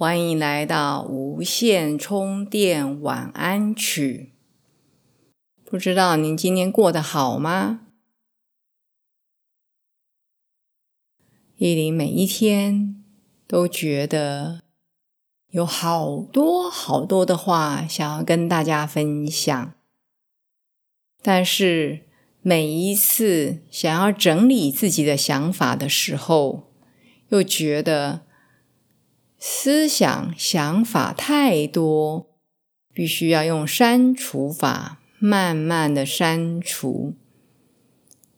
欢迎来到无线充电晚安曲。不知道您今天过得好吗？依琳每一天都觉得有好多好多的话想要跟大家分享，但是每一次想要整理自己的想法的时候，又觉得。思想想法太多，必须要用删除法，慢慢的删除，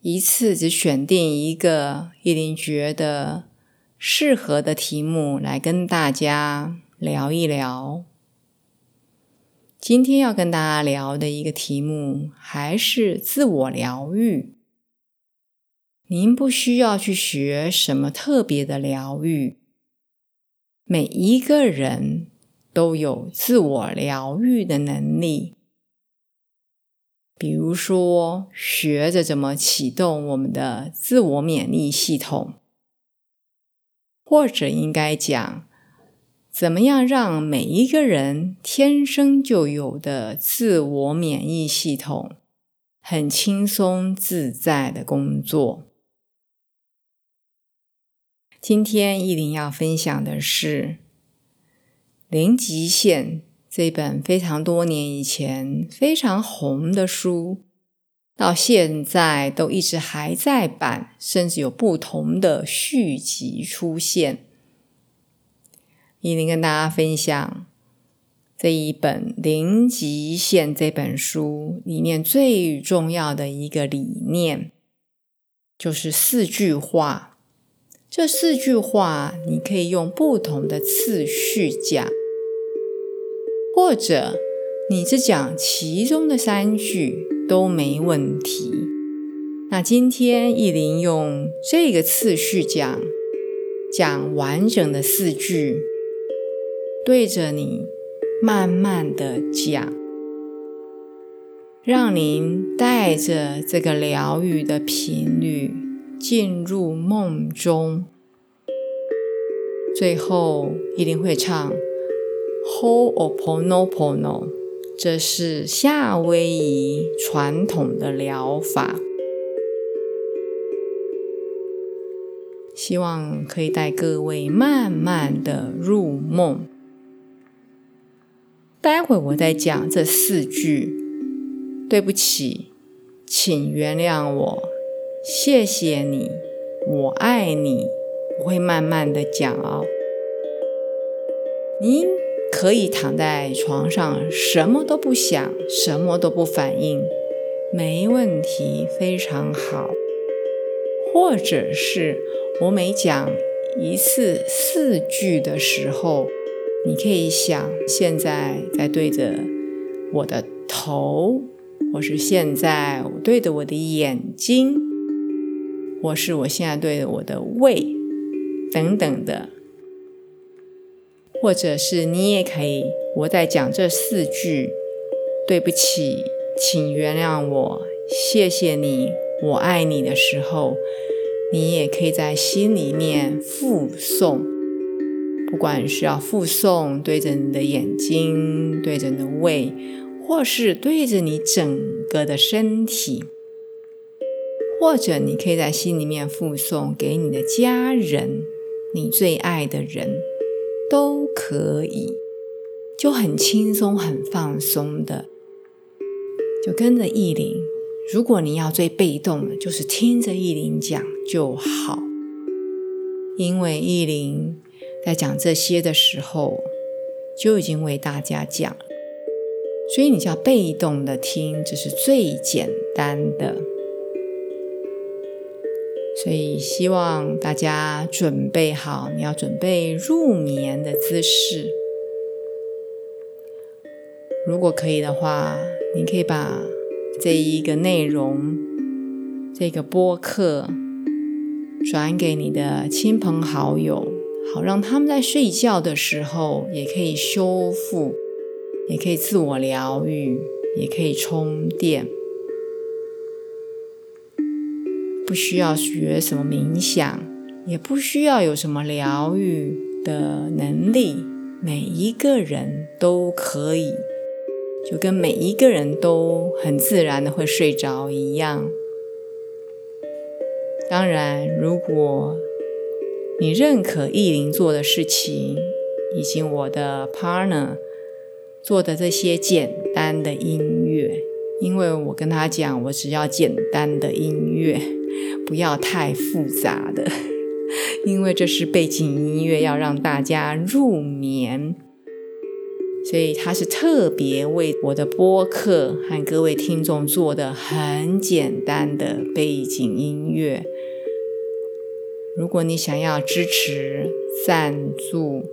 一次只选定一个一定觉得适合的题目来跟大家聊一聊。今天要跟大家聊的一个题目还是自我疗愈。您不需要去学什么特别的疗愈。每一个人都有自我疗愈的能力，比如说学着怎么启动我们的自我免疫系统，或者应该讲，怎么样让每一个人天生就有的自我免疫系统很轻松自在的工作。今天依林要分享的是《零极限》这本非常多年以前非常红的书，到现在都一直还在版，甚至有不同的续集出现。依林跟大家分享这一本《零极限》这本书里面最重要的一个理念，就是四句话。这四句话，你可以用不同的次序讲，或者你只讲其中的三句都没问题。那今天意林用这个次序讲，讲完整的四句，对着你慢慢的讲，让您带着这个疗愈的频率。进入梦中，最后一定会唱 Ho'oponopono，这是夏威夷传统的疗法，希望可以带各位慢慢的入梦。待会我再讲这四句，对不起，请原谅我。谢谢你，我爱你。我会慢慢的讲哦。您可以躺在床上，什么都不想，什么都不反应，没问题，非常好。或者是我每讲一次四句的时候，你可以想，现在在对着我的头，或是现在我对着我的眼睛。或是我现在对我的胃等等的，或者是你也可以，我在讲这四句“对不起，请原谅我，谢谢你，我爱你”的时候，你也可以在心里面附诵，不管是要附诵对着你的眼睛、对着你的胃，或是对着你整个的身体。或者你可以在心里面附送给你的家人，你最爱的人，都可以，就很轻松、很放松的，就跟着意林。如果你要最被动的，就是听着意林讲就好，因为意林在讲这些的时候就已经为大家讲，所以你就要被动的听，这是最简单的。所以希望大家准备好，你要准备入眠的姿势，如果可以的话，你可以把这一个内容、这个播客转给你的亲朋好友，好让他们在睡觉的时候也可以修复，也可以自我疗愈，也可以充电。不需要学什么冥想，也不需要有什么疗愈的能力，每一个人都可以，就跟每一个人都很自然的会睡着一样。当然，如果你认可意林做的事情，以及我的 partner 做的这些简单的音乐，因为我跟他讲，我只要简单的音乐。不要太复杂的，因为这是背景音乐，要让大家入眠，所以它是特别为我的播客和各位听众做的很简单的背景音乐。如果你想要支持、赞助、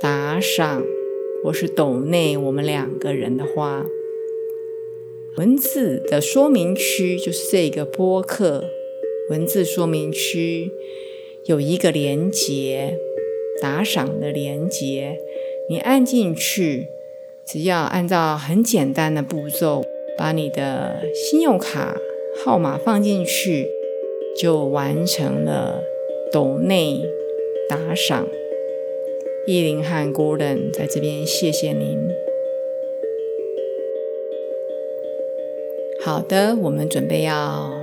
打赏或是抖内我们两个人的话，文字的说明区就是这个播客。文字说明区有一个连接，打赏的连接，你按进去，只要按照很简单的步骤，把你的信用卡号码放进去，就完成了抖内打赏。依林和 Gordon 在这边谢谢您。好的，我们准备要。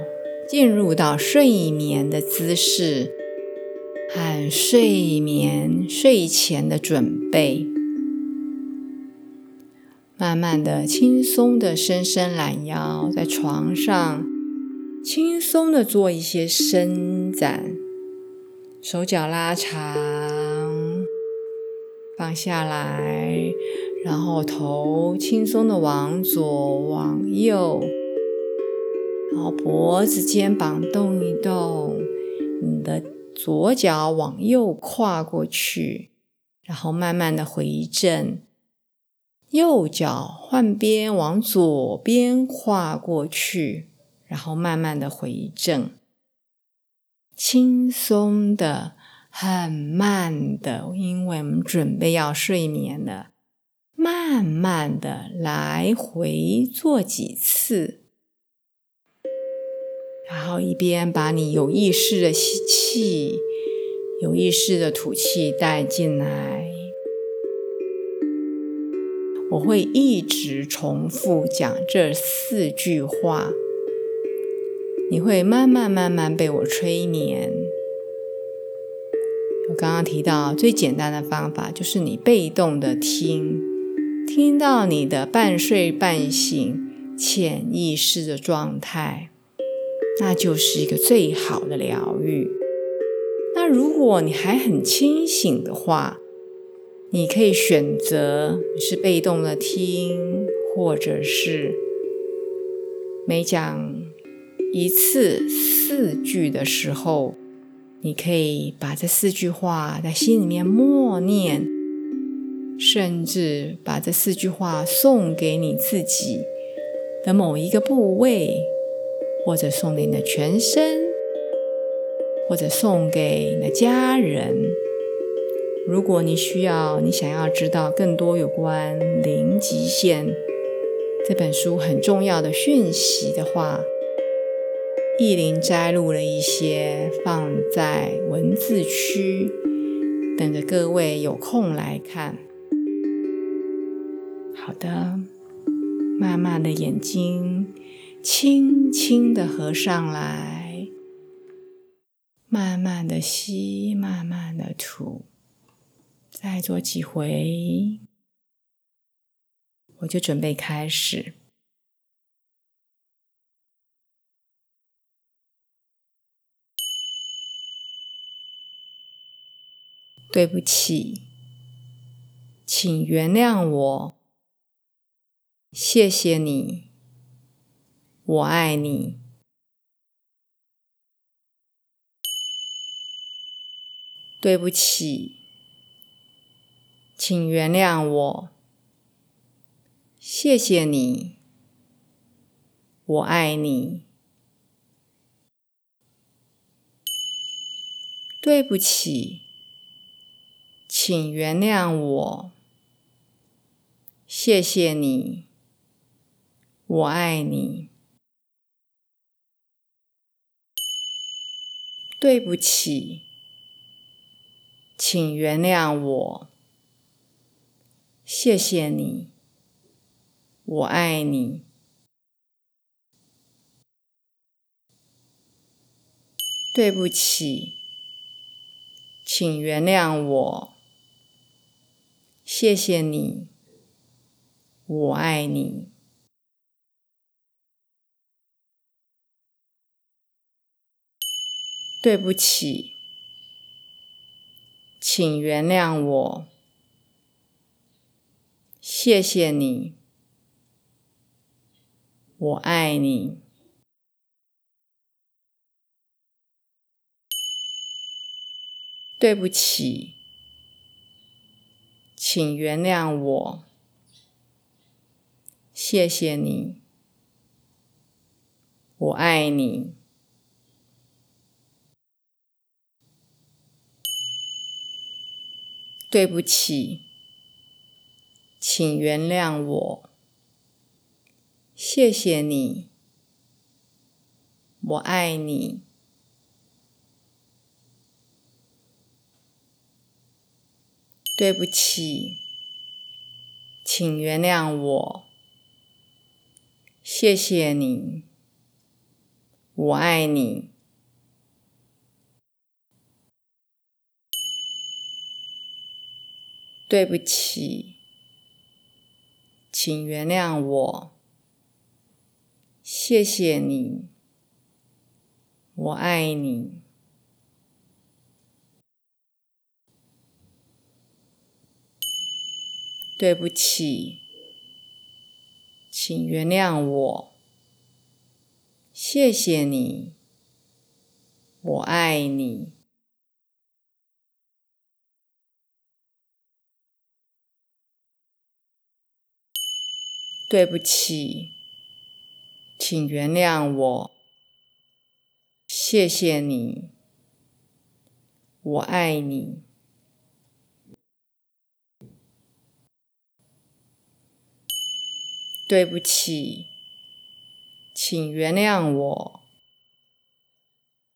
进入到睡眠的姿势和睡眠睡前的准备，慢慢的、轻松的伸伸懒腰，在床上轻松的做一些伸展，手脚拉长，放下来，然后头轻松的往左往右。然后脖子、肩膀动一动，你的左脚往右跨过去，然后慢慢的回正，右脚换边往左边跨过去，然后慢慢的回正，轻松的、很慢的，因为我们准备要睡眠了，慢慢的来回做几次。然后一边把你有意识的吸气，有意识的吐气带进来，我会一直重复讲这四句话，你会慢慢慢慢被我催眠。我刚刚提到最简单的方法就是你被动的听，听到你的半睡半醒潜意识的状态。那就是一个最好的疗愈。那如果你还很清醒的话，你可以选择是被动的听，或者是每讲一次四句的时候，你可以把这四句话在心里面默念，甚至把这四句话送给你自己的某一个部位。或者送给你的全身，或者送给你的家人。如果你需要，你想要知道更多有关《零极限》这本书很重要的讯息的话，意林摘录了一些放在文字区，等着各位有空来看。好的，慢慢的眼睛。轻轻的合上来，慢慢的吸，慢慢的吐，再做几回，我就准备开始。对不起，请原谅我，谢谢你。我爱你，对不起，请原谅我，谢谢你，我爱你。对不起，请原谅我。谢谢你，我爱你。对不起，请原谅我。谢谢你，我爱你。对不起，请原谅我。谢谢你，我爱你。对不起，请原谅我。谢谢你，我爱你。对不起，请原谅我。谢谢你，我爱你。对不起。请原谅我，谢谢你，我爱你。对不起，请原谅我，谢谢你，我爱你。对不起。请原谅我，谢谢你，我爱你。对不起，请原谅我，谢谢你，我爱你。对不起，请原谅我。谢谢你，我爱你。对不起，请原谅我。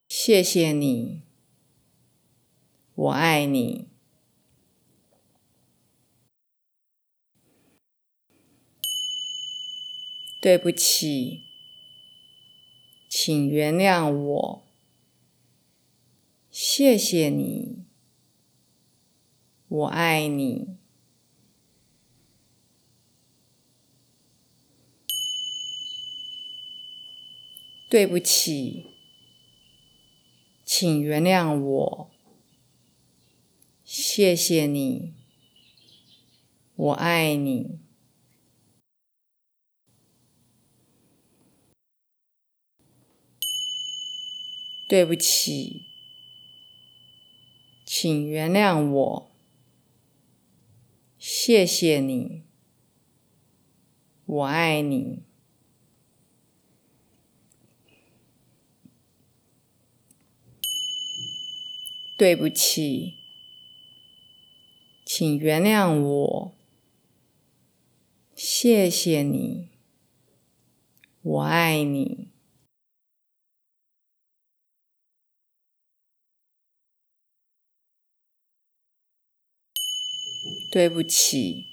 谢谢你，我爱你。对不起，请原谅我。谢谢你，我爱你。对不起，请原谅我。谢谢你，我爱你。对不起，请原谅我。谢谢你，我爱你。对不起，请原谅我。谢谢你，我爱你。对不起，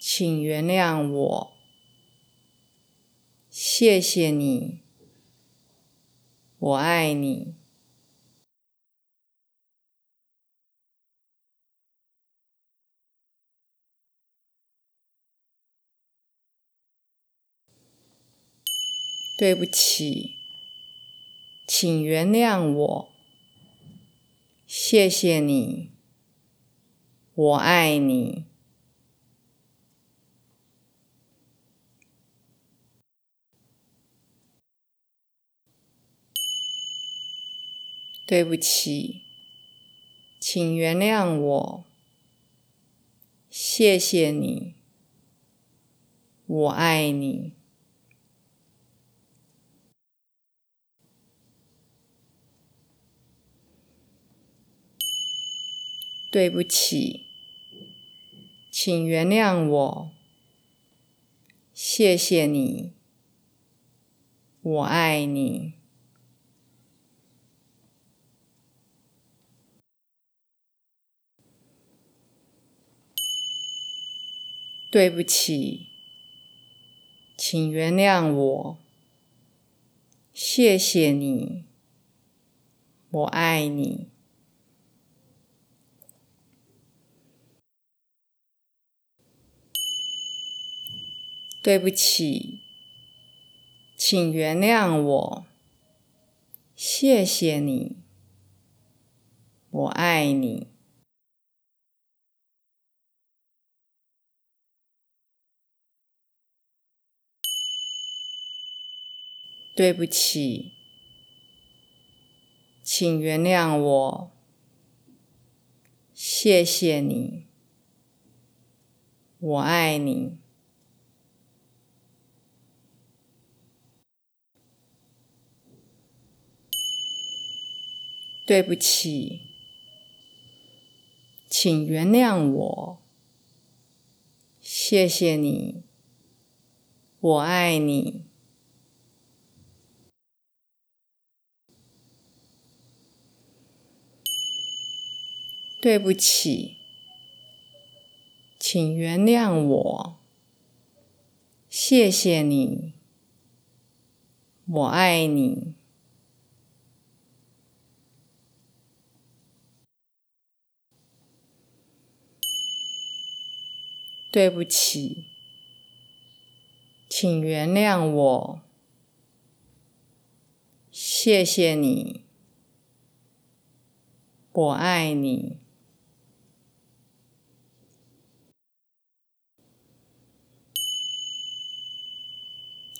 请原谅我。谢谢你，我爱你。对不起，请原谅我。谢谢你。我爱你。对不起，请原谅我。谢谢你。我爱你。对不起，请原谅我。谢谢你，我爱你。对不起，请原谅我。谢谢你，我爱你。对不起，请原谅我。谢谢你，我爱你。对不起，请原谅我。谢谢你，我爱你。对不起，请原谅我。谢谢你，我爱你。对不起，请原谅我。谢谢你，我爱你。对不起，请原谅我。谢谢你，我爱你。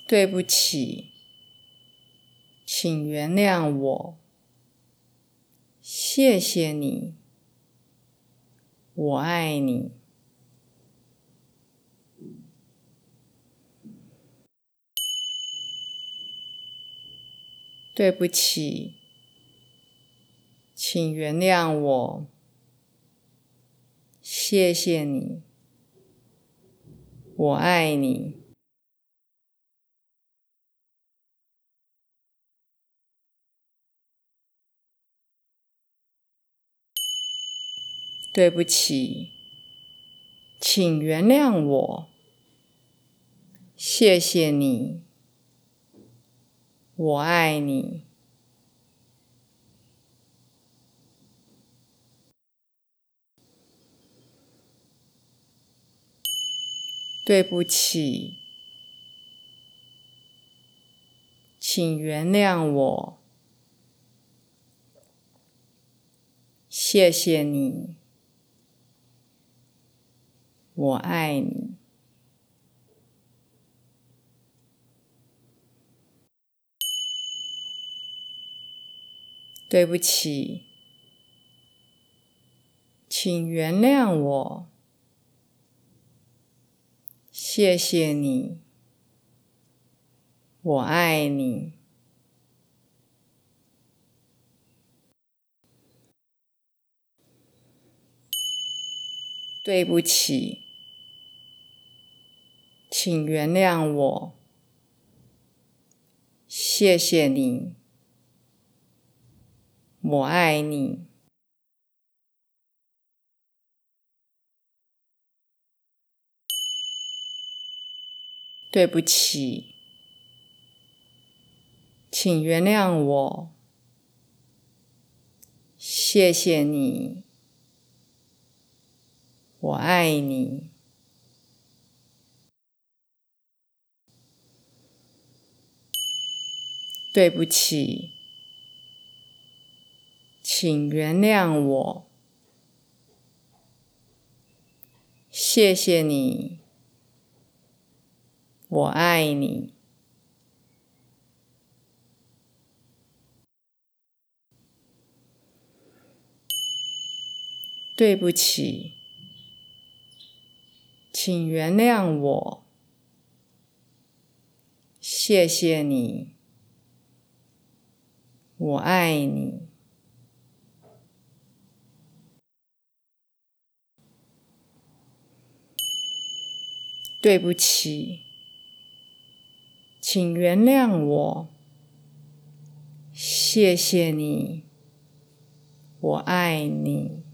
对不起，请原谅我。谢谢你，我爱你。对不起，请原谅我。谢谢你，我爱你。对不起，请原谅我。谢谢你。我爱你。对不起，请原谅我。谢谢你。我爱你。对不起，请原谅我。谢谢你，我爱你。对不起，请原谅我。谢谢你。我爱你。对不起，请原谅我。谢谢你。我爱你。对不起。请原谅我，谢谢你，我爱你。对不起，请原谅我，谢谢你，我爱你。对不起，请原谅我。谢谢你，我爱你。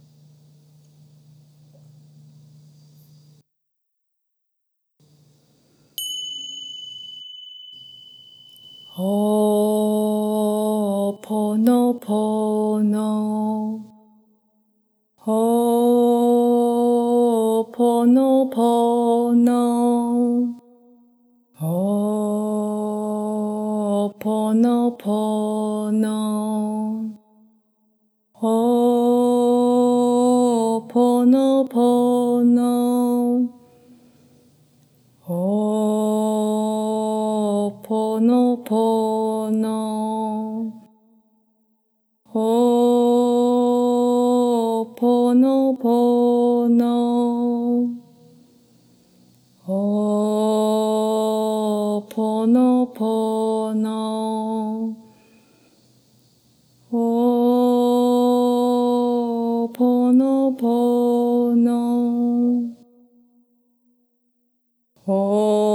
哦，Ho'oponopono，Ho'oponopono。Oh.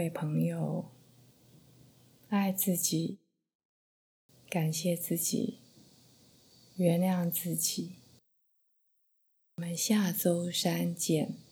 位朋友，爱自己，感谢自己，原谅自己。我们下周三见。